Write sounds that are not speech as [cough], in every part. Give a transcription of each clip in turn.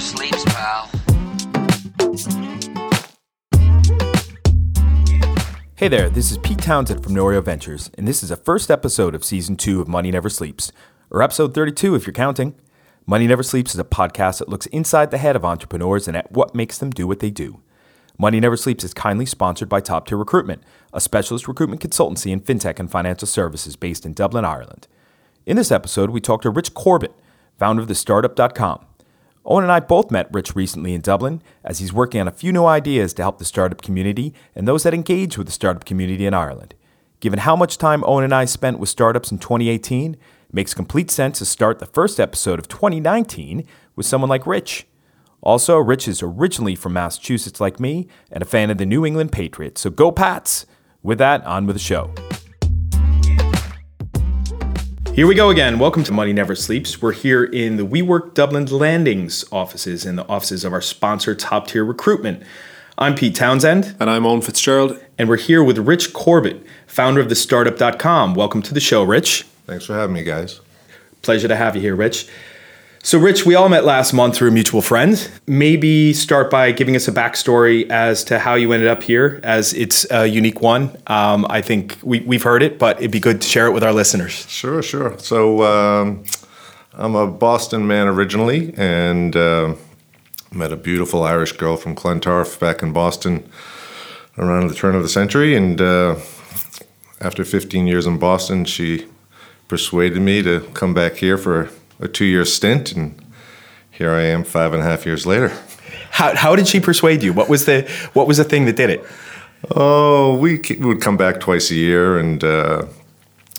sleeps, pal. Hey there, this is Pete Townsend from Norio Ventures, and this is the first episode of season two of Money Never Sleeps, or episode 32 if you're counting. Money Never Sleeps is a podcast that looks inside the head of entrepreneurs and at what makes them do what they do. Money Never Sleeps is kindly sponsored by Top Tier Recruitment, a specialist recruitment consultancy in fintech and financial services based in Dublin, Ireland. In this episode, we talk to Rich Corbett, founder of the Startup.com. Owen and I both met Rich recently in Dublin as he's working on a few new ideas to help the startup community and those that engage with the startup community in Ireland. Given how much time Owen and I spent with startups in 2018, it makes complete sense to start the first episode of 2019 with someone like Rich. Also, Rich is originally from Massachusetts like me and a fan of the New England Patriots, so go Pats! With that, on with the show. Here we go again. Welcome to Money Never Sleeps. We're here in the WeWork Dublin Landings offices in the offices of our sponsor, Top Tier Recruitment. I'm Pete Townsend, And I'm Owen Fitzgerald. and we're here with Rich Corbett, founder of the Startup.com. Welcome to the show, Rich. Thanks for having me, guys. Pleasure to have you here, Rich. So, Rich, we all met last month through a mutual friend. Maybe start by giving us a backstory as to how you ended up here, as it's a unique one. Um, I think we, we've heard it, but it'd be good to share it with our listeners. Sure, sure. So um, I'm a Boston man originally, and uh, met a beautiful Irish girl from Clontarf back in Boston around the turn of the century. And uh, after 15 years in Boston, she persuaded me to come back here for a two-year stint, and here I am, five and a half years later. How, how did she persuade you? What was the what was the thing that did it? Oh, we would come back twice a year, and uh,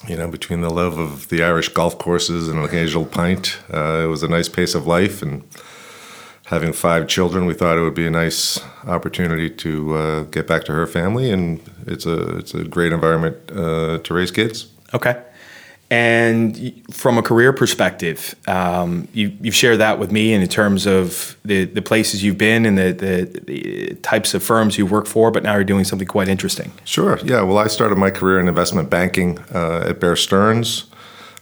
you know, between the love of the Irish golf courses and an occasional pint, uh, it was a nice pace of life. And having five children, we thought it would be a nice opportunity to uh, get back to her family, and it's a it's a great environment uh, to raise kids. Okay. And from a career perspective, um, you, you've shared that with me in terms of the, the places you've been and the, the, the types of firms you work for, but now you're doing something quite interesting. Sure. Yeah. Well, I started my career in investment banking uh, at Bear Stearns,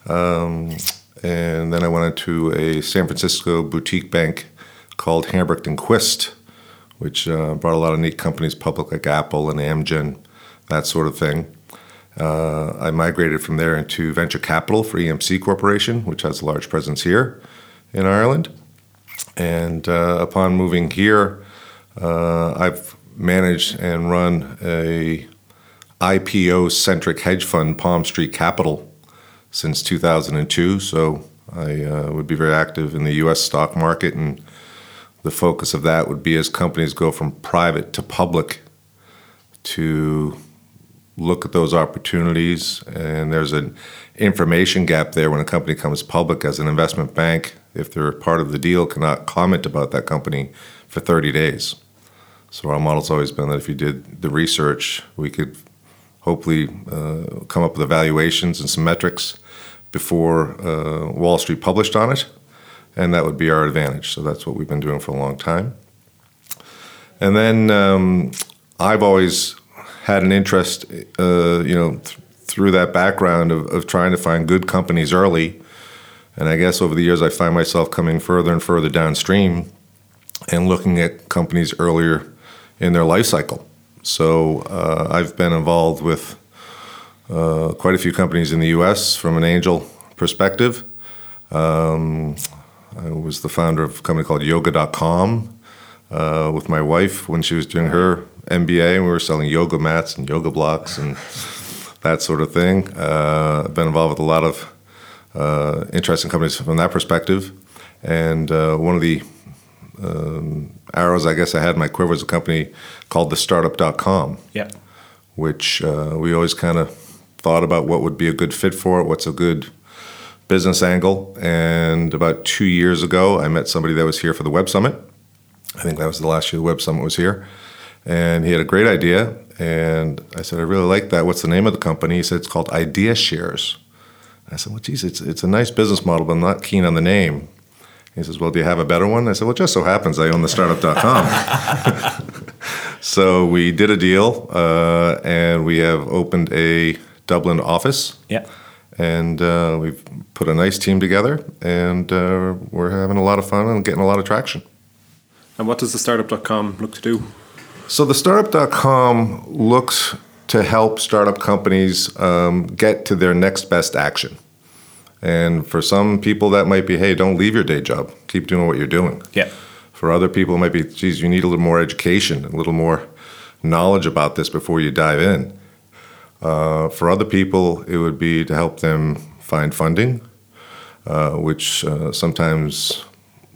um, and then I went into a San Francisco boutique bank called Hambrecht and Quist, which uh, brought a lot of neat companies public, like Apple and Amgen, that sort of thing. Uh, I migrated from there into venture capital for EMC Corporation, which has a large presence here in Ireland. And uh, upon moving here, uh, I've managed and run a IPO centric hedge fund, Palm Street Capital, since 2002. So I uh, would be very active in the U.S. stock market, and the focus of that would be as companies go from private to public to look at those opportunities. And there's an information gap there when a company comes public as an investment bank. If they're part of the deal, cannot comment about that company for 30 days. So our model's always been that if you did the research, we could hopefully uh, come up with evaluations and some metrics before uh, Wall Street published on it, and that would be our advantage. So that's what we've been doing for a long time. And then um, I've always had an interest, uh, you know, th- through that background of, of trying to find good companies early. And I guess over the years, I find myself coming further and further downstream and looking at companies earlier in their life cycle. So uh, I've been involved with uh, quite a few companies in the U.S. from an angel perspective. Um, I was the founder of a company called Yoga.com uh, with my wife when she was doing her MBA, and we were selling yoga mats and yoga blocks and that sort of thing. Uh, I've been involved with a lot of uh, interesting companies from that perspective. And uh, one of the um, arrows I guess I had in my quiver was a company called thestartup.com, Yeah. which uh, we always kind of thought about what would be a good fit for it, what's a good business angle. And about two years ago, I met somebody that was here for the Web Summit. I think that was the last year the Web Summit was here. And he had a great idea. And I said, I really like that. What's the name of the company? He said, it's called Idea Shares. I said, well, geez, it's, it's a nice business model, but I'm not keen on the name. He says, well, do you have a better one? I said, well, it just so happens I own the startup.com. [laughs] so we did a deal, uh, and we have opened a Dublin office, Yeah. and uh, we've put a nice team together, and uh, we're having a lot of fun and getting a lot of traction. And what does the startup.com look to do? So the startup.com looks to help startup companies um, get to their next best action. And for some people, that might be, hey, don't leave your day job. Keep doing what you're doing. Yeah. For other people, it might be, geez, you need a little more education, a little more knowledge about this before you dive in. Uh, for other people, it would be to help them find funding, uh, which uh, sometimes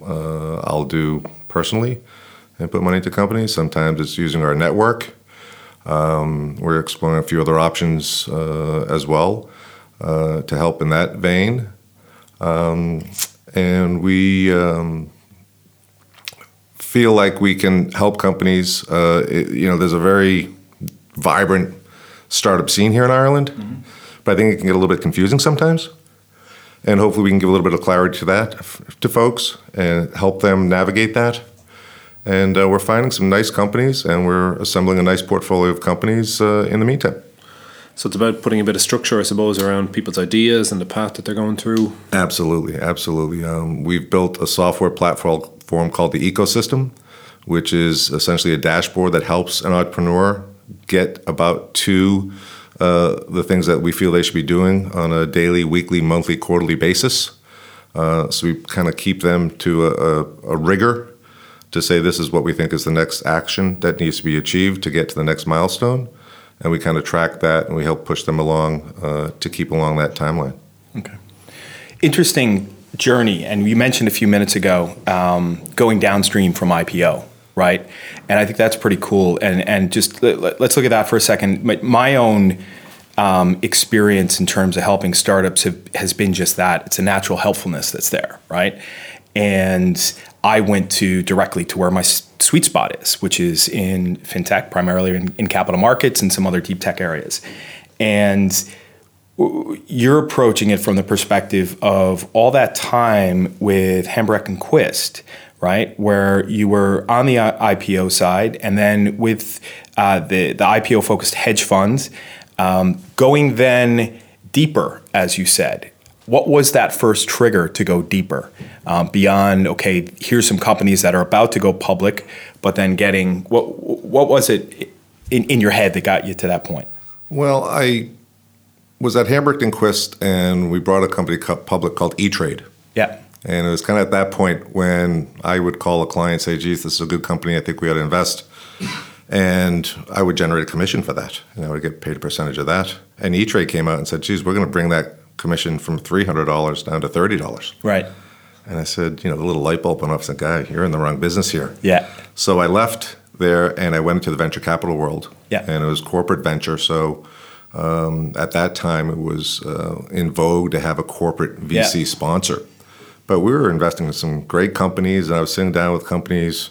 uh, I'll do personally and put money into companies. Sometimes it's using our network. Um, we're exploring a few other options uh, as well uh, to help in that vein. Um, and we um, feel like we can help companies. Uh, it- you know, there's a very vibrant startup scene here in Ireland, but I think it can get a little bit confusing sometimes. And hopefully, we can give a little bit of clarity to that f- to folks and help them navigate that. And uh, we're finding some nice companies, and we're assembling a nice portfolio of companies uh, in the meantime. So it's about putting a bit of structure, I suppose, around people's ideas and the path that they're going through. Absolutely, absolutely. Um, we've built a software platform called the Ecosystem, which is essentially a dashboard that helps an entrepreneur get about to uh, the things that we feel they should be doing on a daily, weekly, monthly, quarterly basis. Uh, so we kind of keep them to a, a, a rigor to say this is what we think is the next action that needs to be achieved to get to the next milestone. And we kind of track that and we help push them along uh, to keep along that timeline. Okay. Interesting journey, and you mentioned a few minutes ago um, going downstream from IPO, right? And I think that's pretty cool. And and just let, let's look at that for a second. My, my own um, experience in terms of helping startups have, has been just that. It's a natural helpfulness that's there, right? And I went to directly to where my sweet spot is, which is in fintech, primarily in, in capital markets and some other deep tech areas. And you're approaching it from the perspective of all that time with Hambrecht and Quist, right? Where you were on the IPO side, and then with uh, the the IPO focused hedge funds, um, going then deeper, as you said. What was that first trigger to go deeper um, beyond? Okay, here's some companies that are about to go public, but then getting what what was it in, in your head that got you to that point? Well, I was at Hambrecht and Quist, and we brought a company public called E-Trade. Yeah. And it was kind of at that point when I would call a client and say, geez, this is a good company. I think we ought to invest. And I would generate a commission for that. And I would get paid a percentage of that. And E-Trade came out and said, geez, we're going to bring that commission from $300 down to $30. Right. And I said, you know, the little light bulb went off. I said, guy, you're in the wrong business here. Yeah. So I left there and I went into the venture capital world. Yeah. And it was corporate venture. So um, at that time, it was uh, in vogue to have a corporate VC Yeah. sponsor. But we were investing in some great companies, and I was sitting down with companies,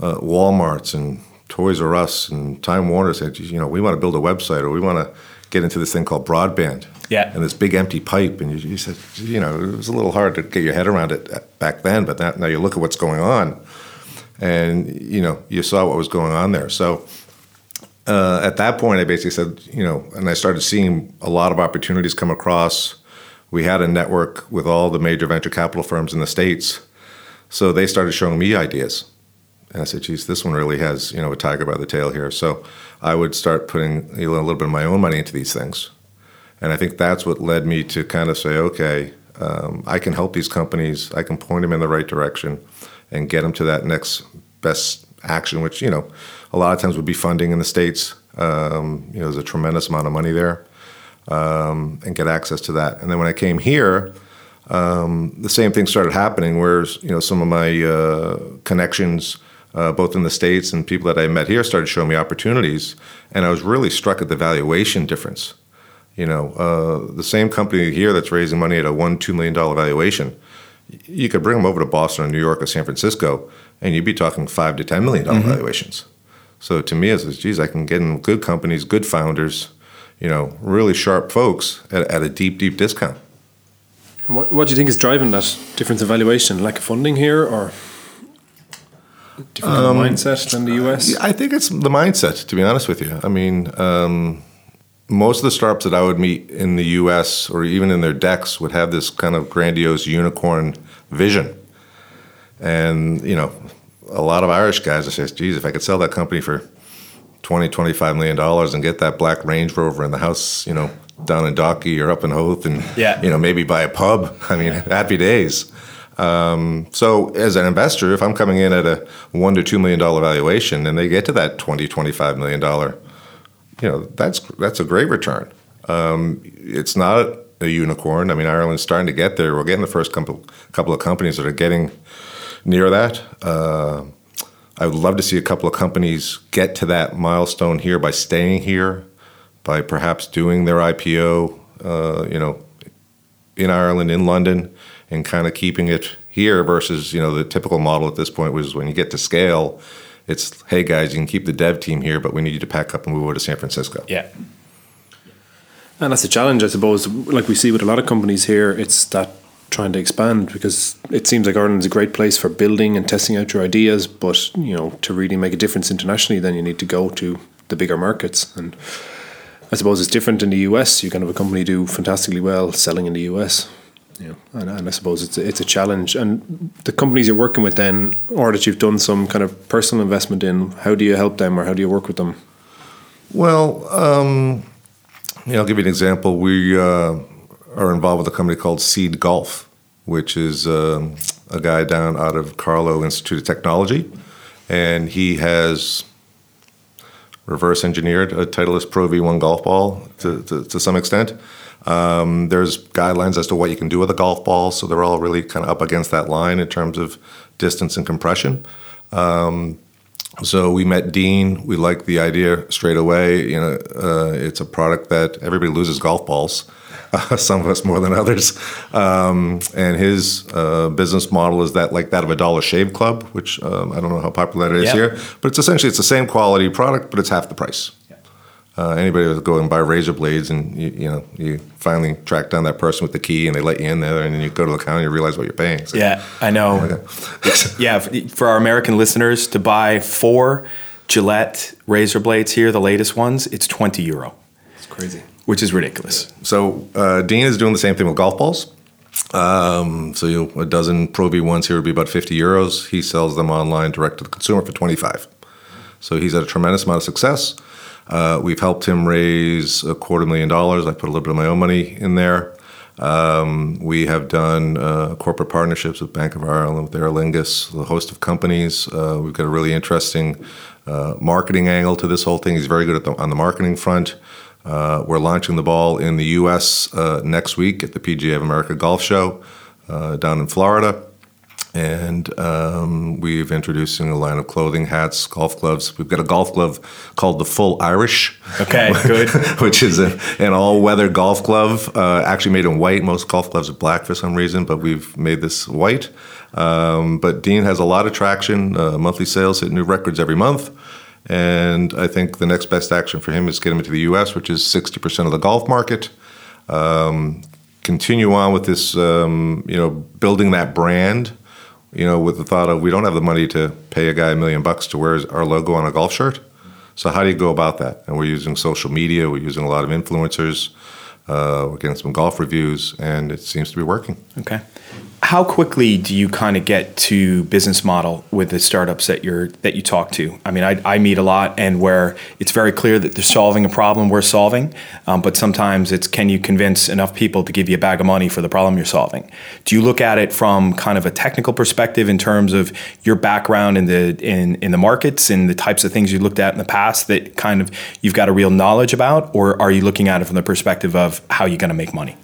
uh, Walmart's and Toys R Us and Time Warner said, you know, we want to build a website or we want to get into this thing called broadband. Yeah. And this big empty pipe. And you, you said, you know, it was a little hard to get your head around it back then, but that, now you look at what's going on and, you know, you saw what was going on there. So uh, at that point, I basically said, you know, and I started seeing a lot of opportunities come across. We had a network with all the major venture capital firms in the States. So they started showing me ideas. And I said, geez, this one really has, you know, a tiger by the tail here. So I would start putting a little bit of my own money into these things. And I think that's what led me to kind of say, okay, um, I can help these companies. I can point them in the right direction and get them to that next best action, which, you know, a lot of times would be funding in the States. Um, you know, there's a tremendous amount of money there um, and get access to that. And then when I came here, um, the same thing started happening where, you know, some of my uh, connections uh, both in the States and people that I met here started showing me opportunities. And I was really struck at the valuation difference. You know, uh, the same company here that's raising money at a one, $2 million valuation, you could bring them over to Boston or New York or San Francisco, and you'd be talking five to $10 million valuations. So to me, it's, geez, I can get in good companies, good founders, you know, really sharp folks at, at a deep, deep discount. And what, what do you think is driving that difference in valuation? Lack of funding here or different of mindset than the US? I think it's the mindset, to be honest with you. I mean, um, most of the startups that I would meet in the US or even in their decks would have this kind of grandiose unicorn vision. And, you know, a lot of Irish guys that says, geez, if I could sell that company for 20, 25 million dollars and get that black Range Rover in the house, you know, down in Dalkey or up in Howth and, Yeah. you know, maybe buy a pub. [laughs] I mean, happy days. Um, so as an investor, if I'm coming in at a one to two million dollar valuation and they get to that 20, 25 million dollar, you know, that's, that's a great return. Um, it's not a unicorn. I mean, Ireland's starting to get there. We're getting the first couple, couple of companies that are getting near that. Uh, I would love to see a couple of companies get to that milestone here by staying here, by perhaps doing their IPO, uh, you know, in Ireland, in London, and kind of keeping it here versus you know the typical model at this point was when you get to scale, it's hey guys, you can keep the dev team here, but we need you to pack up and move over to San Francisco. Yeah. And that's a challenge, I suppose. Like we see with a lot of companies here, it's that trying to expand because it seems like Ireland's a great place for building and testing out your ideas. But you know, to really make a difference internationally, then you need to go to the bigger markets. And I suppose it's different in the US. You can have a company do fantastically well selling in the US. Know, and, and I suppose it's a, it's a challenge. And the companies you're working with, then, or that you've done some kind of personal investment in, how do you help them, or how do you work with them? Well, um, I'll give you an example. We uh, are involved with a company called Seed Golf, which is um, a guy down out of Carlow Institute of Technology, and he has reverse engineered a Titleist Pro V1 golf ball to, to, to some extent. Um, there's guidelines as to what you can do with a golf ball, so they're all really kind of up against that line in terms of distance and compression. Um, so we met Dean. We liked the idea straight away. You know, uh, it's a product that everybody loses golf balls. Uh, [laughs] some of us more than others. Um, and his uh, business model is that like that of a Dollar Shave Club, which um, I don't know how popular it is Yeah. here, but it's essentially it's the same quality product, but it's half the price. Uh, anybody would going and buy razor blades, and you, you know you finally track down that person with the key, and they let you in there, and then you go to the counter, and you realize what you're paying. So- Yeah, I know. yeah, [laughs] for our American listeners to buy four Gillette razor blades here, the latest ones, it's 20 euro, It's crazy. which is ridiculous. So uh, Dean is doing the same thing with golf balls. Um, so you a dozen Pro V1s here would be about 50 euros. He sells them online direct to the consumer for 25. So he's had a tremendous amount of success. Uh, we've helped him raise a quarter million dollars. I put a little bit of my own money in there. Um, we have done uh, corporate partnerships with Bank of Ireland, with Aer Lingus, a host of companies. Uh, we've got a really interesting uh, marketing angle to this whole thing. He's very good the, on the marketing front. Uh, we're launching the ball in the U.S. Uh, next week at the PGA of America Golf Show down in Florida. And um, we've introducing a line of clothing, hats, golf gloves. We've got a golf glove called the Full Irish. Okay, good. [laughs] which is a, an all-weather golf glove, uh, actually made in white. Most golf gloves are black for some reason, but we've made this white. Um, but Dean has a lot of traction. Uh, monthly sales hit new records every month, and I think the next best action for him is get him into the U.S., which is 60% of the golf market. Um, continue on with this, um, you know, building that brand. You know, with the thought of we don't have the money to pay a guy a million bucks to wear our logo on a golf shirt. So how do you go about that? And we're using social media. We're using a lot of influencers. Uh, we're getting some golf reviews, and it seems to be working. Okay. How quickly do you kind of get to business model with the startups that you're that you talk to? I mean, I, I meet a lot, and where it's very clear that they're solving a problem we're solving, um, but sometimes it's can you convince enough people to give you a bag of money for the problem you're solving? Do you look at it from kind of a technical perspective in terms of your background in the in in the markets and the types of things you looked at in the past that kind of you've got a real knowledge about, or are you looking at it from the perspective of how you're going to make money?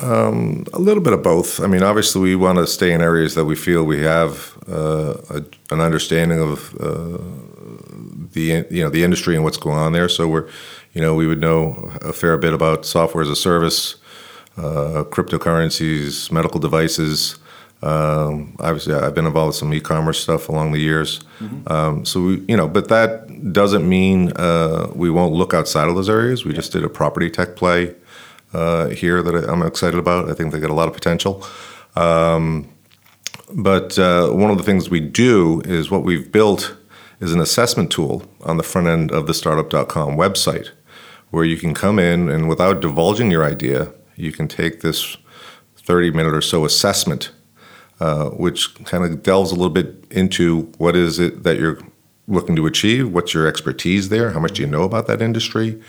A little bit of both. I mean, obviously, we want to stay in areas that we feel we have uh, a, an understanding of uh, the you know the industry and what's going on there. So we're, you know, we would know a fair bit about software as a service, uh, cryptocurrencies, medical devices. Um, obviously, I've been involved with some e-commerce stuff along the years. Um, so we, you know, but that doesn't mean uh, we won't look outside of those areas. We just did a property tech play uh, here that I'm excited about. I think they got a lot of potential. Um, but uh, one of the things we do is what we've built is an assessment tool on the front end of the startup.com website where you can come in and without divulging your idea, you can take this 30 minute or so assessment uh, which kind of delves a little bit into what is it that you're looking to achieve, what's your expertise there, how much do you know about that industry,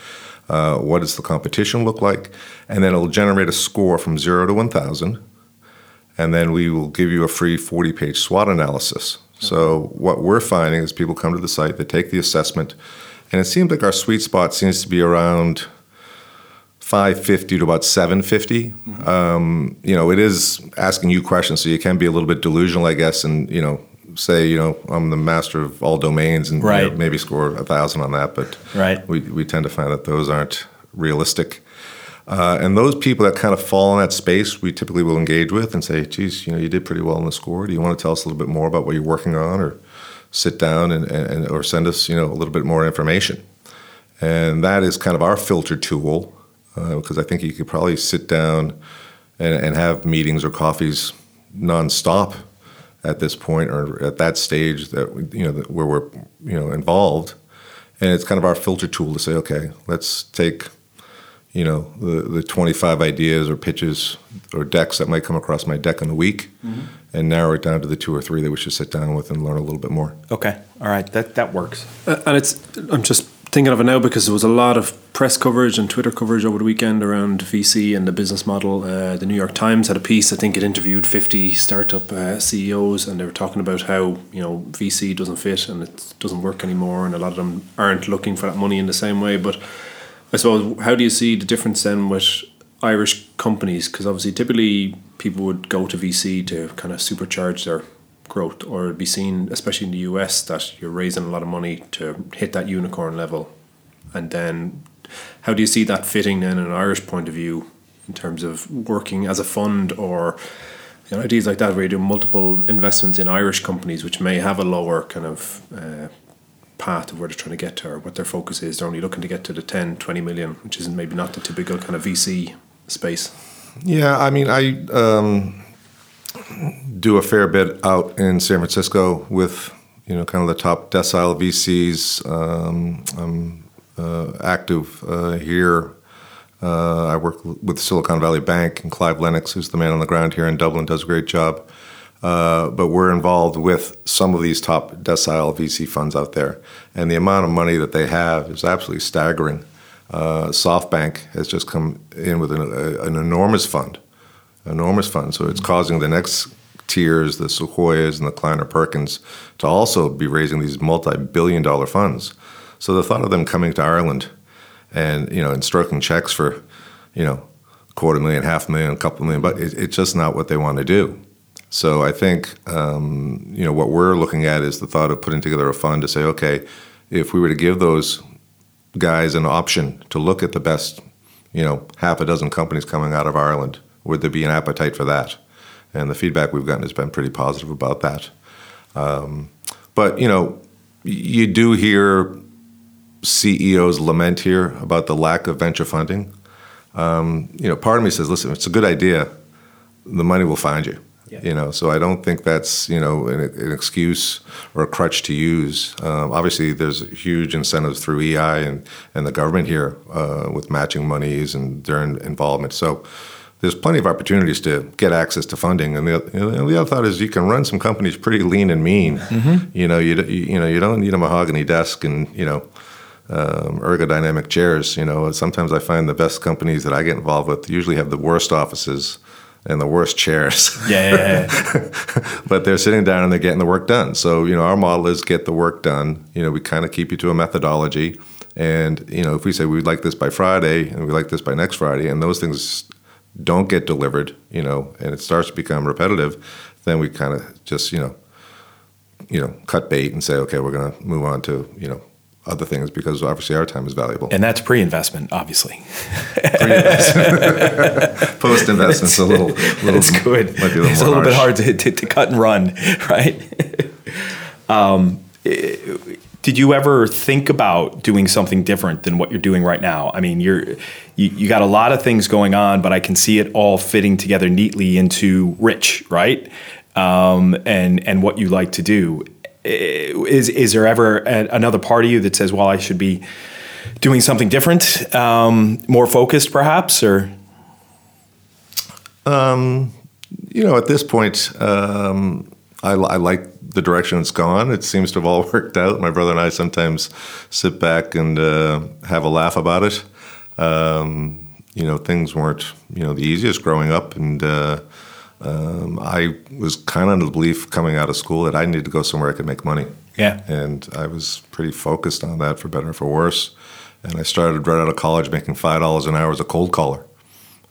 uh, what does the competition look like, and then it'll generate a score from zero to 1,000, and then we will give you a free 40 page SWOT analysis. So, what we're finding is people come to the site, they take the assessment, and it seems like our sweet spot seems to be around 550 to about 750. Mm-hmm. Um, you know, it is asking you questions, so you can be a little bit delusional, I guess, and, you know, say, you know, I'm the master of all domains and right. you know, maybe score a thousand on that, but right. we, we tend to find that those aren't realistic. Uh, and those people that kind of fall in that space, we typically will engage with and say, geez, you know, you did pretty well in the score. Do you want to tell us a little bit more about what you're working on or sit down and, and or send us, you know, a little bit more information? And that is kind of our filter tool because uh, I think you could probably sit down and, and have meetings or coffees nonstop at this point or at that stage that you know where we're you know involved, and it's kind of our filter tool to say, okay, let's take you know the the 25 ideas or pitches or decks that might come across my deck in a week, mm-hmm. and narrow it down to the two or three that we should sit down with and learn a little bit more. Okay, all right, that that works. Uh, and it's I'm just thinking of it now because there was a lot of press coverage and Twitter coverage over the weekend around VC and the business model. Uh, the New York Times had a piece. I think it interviewed fifty startup uh, CEOs, and they were talking about how you know VC doesn't fit and it doesn't work anymore, and a lot of them aren't looking for that money in the same way. But I suppose how do you see the difference then with Irish companies? Because obviously, typically people would go to VC to kind of supercharge their growth, or it'd be seen, especially in the US, that you're raising a lot of money to hit that unicorn level. And then, how do you see that fitting then in an Irish point of view in terms of working as a fund or you know, ideas like that where you do multiple investments in Irish companies which may have a lower kind of uh, path of where they're trying to get to or what their focus is. They're only looking to get to the 10, 20 million, which is maybe not the typical kind of VC space. Yeah, I mean, I. Um do a fair bit out in San Francisco with you know kind of the top decile VCs. Um, I'm uh, active uh, here. Uh, I work with Silicon Valley Bank and Clive Lennox, who's the man on the ground here in Dublin, does a great job. Uh, but we're involved with some of these top decile VC funds out there, and the amount of money that they have is absolutely staggering. Uh, SoftBank has just come in with an, an enormous fund enormous fund. So it's causing the next tiers, the Sequoias and the Kleiner Perkins, to also be raising these multi-billion dollar funds. So the thought of them coming to Ireland and you know and stroking checks for you know quarter million, half million, a couple million, but it, it's just not what they want to do. So I think um, you know what we're looking at is the thought of putting together a fund to say, okay, if we were to give those guys an option to look at the best, you know, half a dozen companies coming out of Ireland would there be an appetite for that? And the feedback we've gotten has been pretty positive about that. Um, but you know, you do hear CEOs lament here about the lack of venture funding. Um, you know, part of me says, listen, it's a good idea. The money will find you. Yeah. You know, so I don't think that's you know an, an excuse or a crutch to use. Um, obviously, there's huge incentives through EI and and the government here uh, with matching monies and their involvement. So there's plenty of opportunities to get access to funding. And the, the other thought is you can run some companies pretty lean and mean. Mm-hmm. You know, you, you know you don't need a mahogany desk and you know um, ergodynamic chairs. You know, sometimes I find the best companies that I get involved with usually have the worst offices and the worst chairs. Yeah, yeah, yeah. [laughs] but they're sitting down and they're getting the work done. So you know, our model is get the work done. You know, we kind of keep you to a methodology. And you know, if we say we'd like this by Friday and we like this by next Friday, and those things don't get delivered, you know, and it starts to become repetitive, then we kind of just, you know, you know, cut bait and say, okay, we're going to move on to, you know, other things because obviously our time is valuable. And that's pre-investment, obviously. pre-investment. [laughs] Post-investment's a little, little. It's good. Might be a little it's a little harsh. bit hard to, to, to, cut and run, [laughs] right? um, did you ever think about doing something different than what you're doing right now? I mean, you're you, you got a lot of things going on, but I can see it all fitting together neatly into Rich, right? Um, and and what you like to do. Is is there ever a, another part of you that says, "Well, I should be doing something different, um, more focused, perhaps," or? Um, you know, at this point, um, I, I, like the direction it's gone. It seems to have all [laughs] worked out. My brother and I sometimes sit back and uh, have a laugh about it. Um, you know, things weren't you know the easiest growing up, and uh, um, I was kind of under the belief coming out of school that I needed to go somewhere I could make money. Yeah, and I was pretty focused on that for better or for worse. And I started right out of college making five dollars an hour as a cold caller.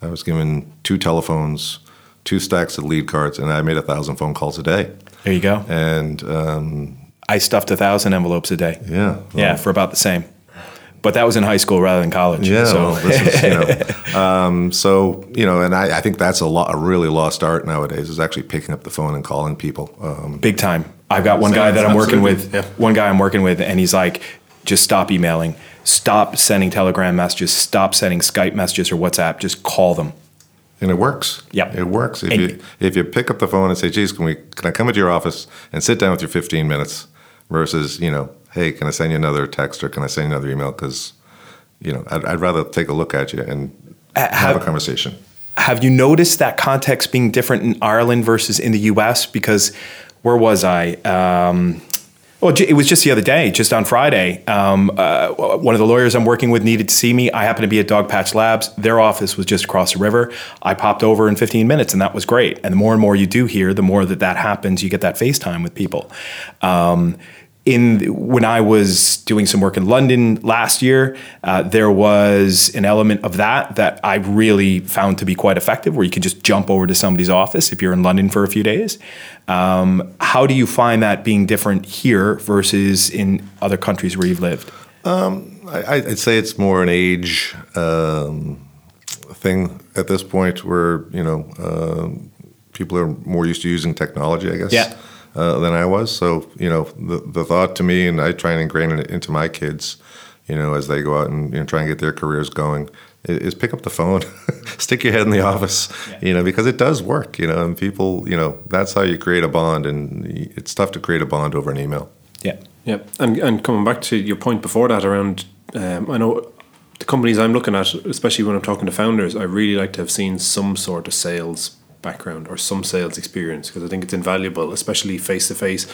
I was given two telephones, two stacks of lead cards, and I made a thousand phone calls a day. There you go. And um, I stuffed a thousand envelopes a day. Yeah. Well, yeah, for about the same. But that was in high school rather than college. Yeah. So, well, is, you know, [laughs] um, so you know, and I, I, think that's a lot, a really lost art nowadays is actually picking up the phone and calling people. Um, Big time. I've got one guy that I'm working with. Yeah. One guy I'm working with, and he's like, just stop emailing, stop sending Telegram messages, stop sending Skype messages or WhatsApp. Just call them and it works. Yeah, it works. If and you if you pick up the phone and say, "Geez, can we can I come into your office and sit down with you 15 minutes?" versus you know, "Hey, can I send you another text or can I send you another email?" Because you know, I'd, I'd, rather take a look at you and uh, have, have a conversation. Have you noticed that context being different in Ireland versus in the U.S.? Because where was I? Um, well, it was just the other day, just on Friday. Um, uh, one of the lawyers I'm working with needed to see me. I happened to be at Dogpatch Labs. Their office was just across the river. I popped over in 15 minutes, and that was great. And the more and more you do here, the more that that happens, you get that FaceTime with people. Um, in when I was doing some work in London last year, uh, there was an element of that that I really found to be quite effective, where you could just jump over to somebody's office if you're in London for a few days. Um, how do you find that being different here versus in other countries where you've lived? Um, I, would say it's more an age um, thing at this point, where you know uh, people are more used to using technology. I guess. Yeah uh, than I was. So you know, the the thought to me, and I try and ingrain it into my kids, you know, as they go out and you know, try and get their careers going, is pick up the phone, [laughs] stick your head in the office, yeah. you know, because it does work, you know, and people, you know, that's how you create a bond, and it's tough to create a bond over an email. Yeah, yeah, and and coming back to your point before that around, um, I know the companies I'm looking at, especially when I'm talking to founders, I really like to have seen some sort of sales background or some sales experience because I think it's invaluable, especially face to face.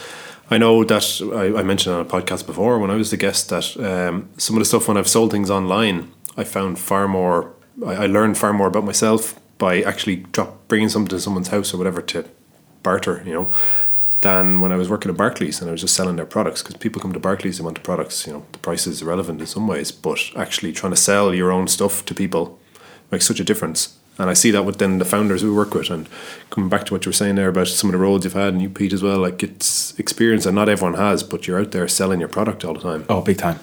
I know that I, I, mentioned on a podcast before when I was the guest that um, some of the stuff when I've sold things online, I found far more. I, I learned far more about myself by actually drop bringing something to someone's house or whatever to barter, you know, than when I was working at Barclays and I was just selling their products because people come to Barclays they want the products. You know, the price is irrelevant in some ways, but actually trying to sell your own stuff to people makes such a difference and I see that with then the founders we work with. And coming back to what you were saying there about some of the roles you've had and you, Pete, as well, like it's experience that not everyone has, but you're out there selling your product all the time. Oh, big time.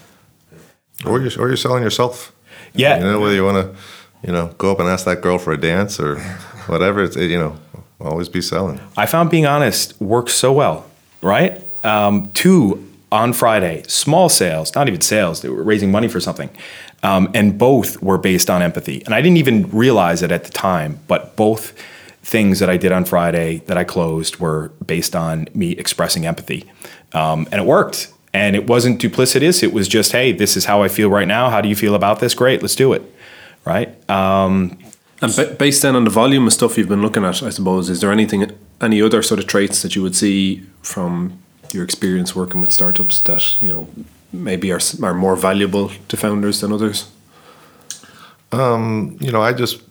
Or you're, or you're selling yourself. Yeah. You know, whether you want to, you know, go up and ask that girl for a dance or whatever, it's, you know, always be selling. I found being honest works so well, right? Um, two, on Friday, small sales, not even sales, they were raising money for something. Um, and both were based on empathy. And I didn't even realize it at the time, but both things that I did on Friday that I closed were based on me expressing empathy. Um, and it worked. And it wasn't duplicitous. It was just, hey, this is how I feel right now. How do you feel about this? Great, let's do it. Right. Um, and based then on the volume of stuff you've been looking at, I suppose, is there anything, any other sort of traits that you would see from your experience working with startups that you know maybe are, are more valuable to founders than others? Um, you know, I just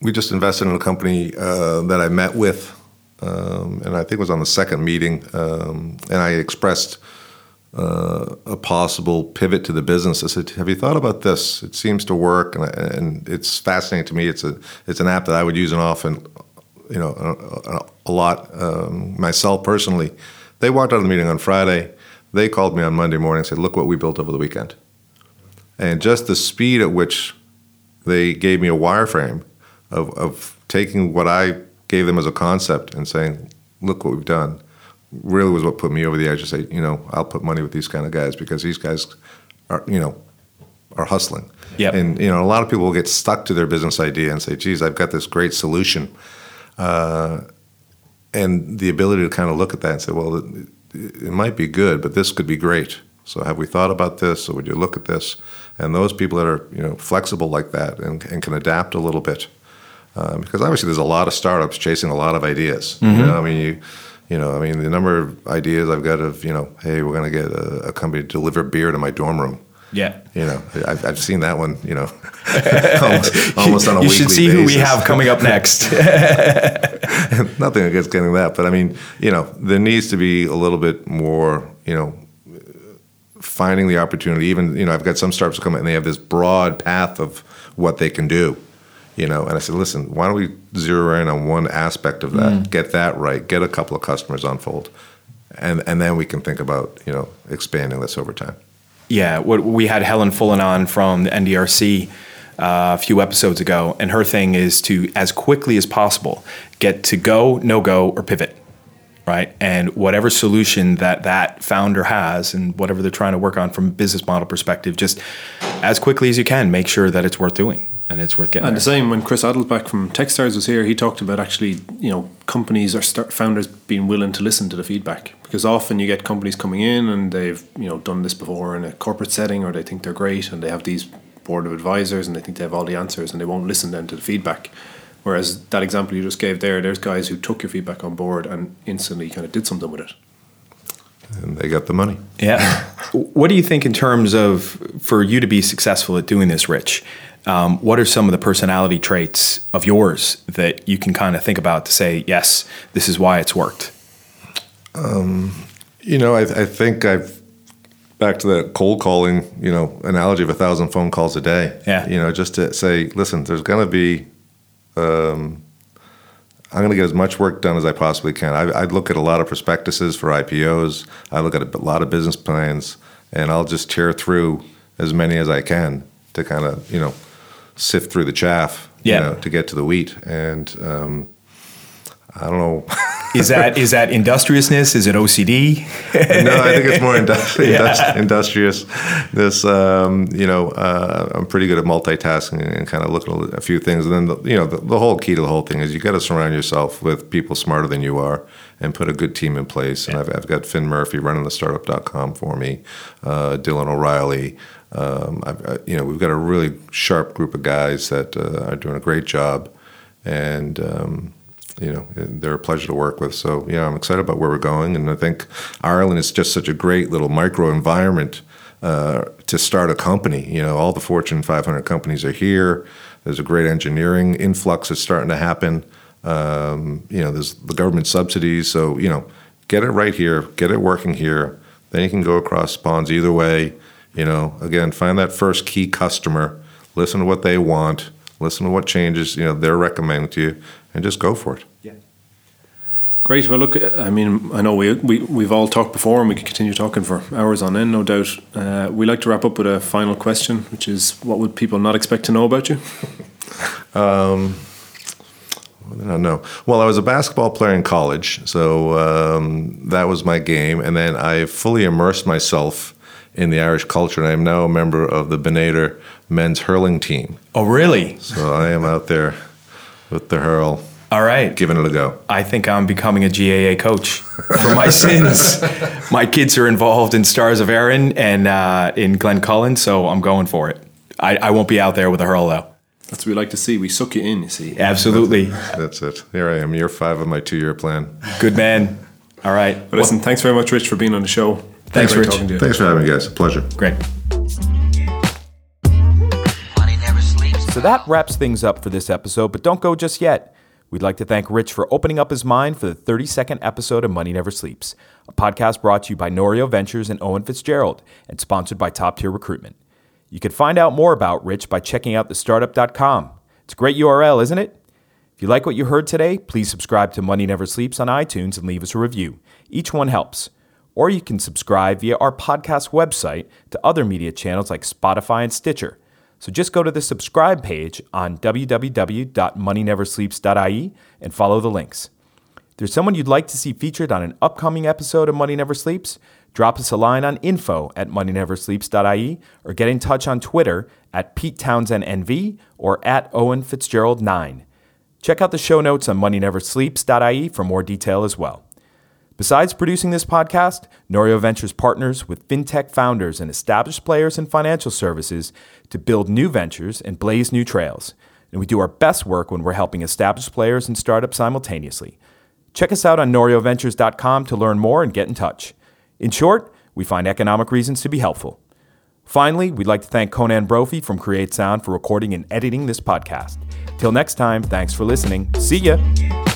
we just invested in a company uh, that I met with, um, and I think it was on the second meeting, um, and I expressed uh, a possible pivot to the business. I said, "Have you thought about this? It seems to work, and, and it's fascinating to me. It's a it's an app that I would use an often, you know, a, a lot um, myself personally." They walked out of the meeting on Friday they called me on Monday morning and said, Look what we built over the weekend. And just the speed at which they gave me a wireframe of, of taking what I gave them as a concept and saying, Look what we've done, really was what put me over the edge to say, You know, I'll put money with these kind of guys because these guys are, you know, are hustling. Yep. And, you know, a lot of people will get stuck to their business idea and say, Geez, I've got this great solution. Uh, and the ability to kind of look at that and say, well, it might be good, but this could be great. So have we thought about this? Or would you look at this? And those people that are you know flexible like that and, and can adapt a little bit, uh, because obviously there's a lot of startups chasing a lot of ideas. You know, I mean, you, you know, I mean, the number of ideas I've got of, you know, hey, we're going to get a, a company to deliver beer to my dorm room. Yeah. You know, I've, I've seen that one. You know, [laughs] almost, almost on a you weekly should see who we have coming up next. [laughs] [laughs] Nothing against getting that, but I mean, you know, there needs to be a little bit more. You know, finding the opportunity. Even you know, I've got some startups come in and they have this broad path of what they can do. You know, and I said, listen, why don't we zero in on one aspect of that, mm. get that right, get a couple of customers on fold, and and then we can think about you know expanding this over time. Yeah, what we had Helen Fullen on from the NDRC uh, a few episodes ago, and her thing is to as quickly as possible get to go, no go, or pivot, right? And whatever solution that that founder has, and whatever they're trying to work on from a business model perspective, just as quickly as you can, make sure that it's worth doing and it's worth getting. And the same when Chris Adelsbach from Techstars was here, he talked about actually, you know, companies or start founders being willing to listen to the feedback because often you get companies coming in and they've, you know, done this before in a corporate setting or they think they're great and they have these board of advisors and they think they have all the answers and they won't listen then to the feedback. Whereas that example you just gave there, there's guys who took your feedback on board and instantly kind of did something with it. And they got the money. Yeah. [laughs] what do you think in terms of for you to be successful at doing this, Rich? Um, what are some of the personality traits of yours that you can kind of think about to say, yes, this is why it's worked? You know, I, I think I've back to that cold calling, you know, analogy of a thousand phone calls a day. Yeah. You know, just to say, listen, there's going to be, um, I'm going to get as much work done as I possibly can. I, I look at a lot of prospectuses for IPOs. I look at a lot of business plans, and I'll just tear through as many as I can to kind of, you know, sift through the chaff. Yeah. You know, to get to the wheat, and um, I don't know. [laughs] Is that is that industriousness? Is it OCD? no, I think it's more [laughs] industri- Yeah. industri- industrious. This, um, you know, uh, I'm pretty good at multitasking and kind of looking at a few things. And then, the, you know, the, the whole key to the whole thing is you got to surround yourself with people smarter than you are and put a good team in place. And I've, I've got Finn Murphy running the startup.com for me, uh, Dylan O'Reilly. Um, I've, I, you know, we've got a really sharp group of guys that uh, are doing a great job. And, um, you know, they're a pleasure to work with. So, yeah, I'm excited about where we're going. And I think Ireland is just such a great little micro environment uh, to start a company. You know, all the Fortune 500 companies are here. There's a great engineering influx that's starting to happen. Um, you know, there's the government subsidies. So, you know, get it right here, get it working here. Then you can go across ponds either way. You know, again, find that first key customer, listen to what they want, listen to what changes, you know, they're recommending to you, and just go for it. Yeah. Great. Well, look, I mean, I know we, we, we've all talked before and we could continue talking for hours on end, no doubt. Uh, we like to wrap up with a final question, which is what would people not expect to know about you? [laughs] um, I don't know. Well, I was a basketball player in college, so um, that was my game. And then I fully immersed myself in the Irish culture, and I am now a member of the Benader men's hurling team. Oh, really? So I am out there with the hurl, All right. giving it a go. I think I'm becoming a GAA coach for my [laughs] sins. My kids are involved in Stars of Erin and uh, in Glencullen, so I'm going for it. I, I won't be out there with a hurl though. That's what we like to see. We suck you in, you see. Absolutely. That's it. Here I am, year five of my two-year plan. Good man. All right. But listen, thanks very much, Rich, for being on the show. Thanks, Great Rich. talking to you. Thanks for having me, guys. A pleasure. Great. Money never sleeps. So that wraps things up for this episode, but don't go just yet. We'd like to thank Rich for opening up his mind for the 32nd episode of Money Never Sleeps, a podcast brought to you by Norio Ventures and Owen Fitzgerald and sponsored by Top Tier Recruitment. You can find out more about Rich by checking out thestartup.com. It's a great URL, isn't it? If you like what you heard today, please subscribe to Money Never Sleeps on iTunes and leave us a review. Each one helps. Or you can subscribe via our podcast website to other media channels like Spotify and Stitcher. So just go to the subscribe page on www.moneyneversleeps.ie and follow the links. If there's someone you'd like to see featured on an upcoming episode of Money Never Sleeps, drop us a line on info at moneyneversleeps.ie or get in touch on Twitter at Pete Townsend NV or at Owen Fitzgerald 9. Check out the show notes on moneyneversleeps.ie for more detail as well. Besides producing this podcast, Norio Ventures partners with fintech founders and established players in financial services to build new ventures and blaze new trails. and we do our best work when we're helping established players and startups simultaneously. Check us out on norioventures.com to learn more and get in touch. In short, we find economic reasons to be helpful. Finally, we'd like to thank Conan Brophy from Create Sound for recording and editing this podcast. Till next time, thanks for listening. See ya!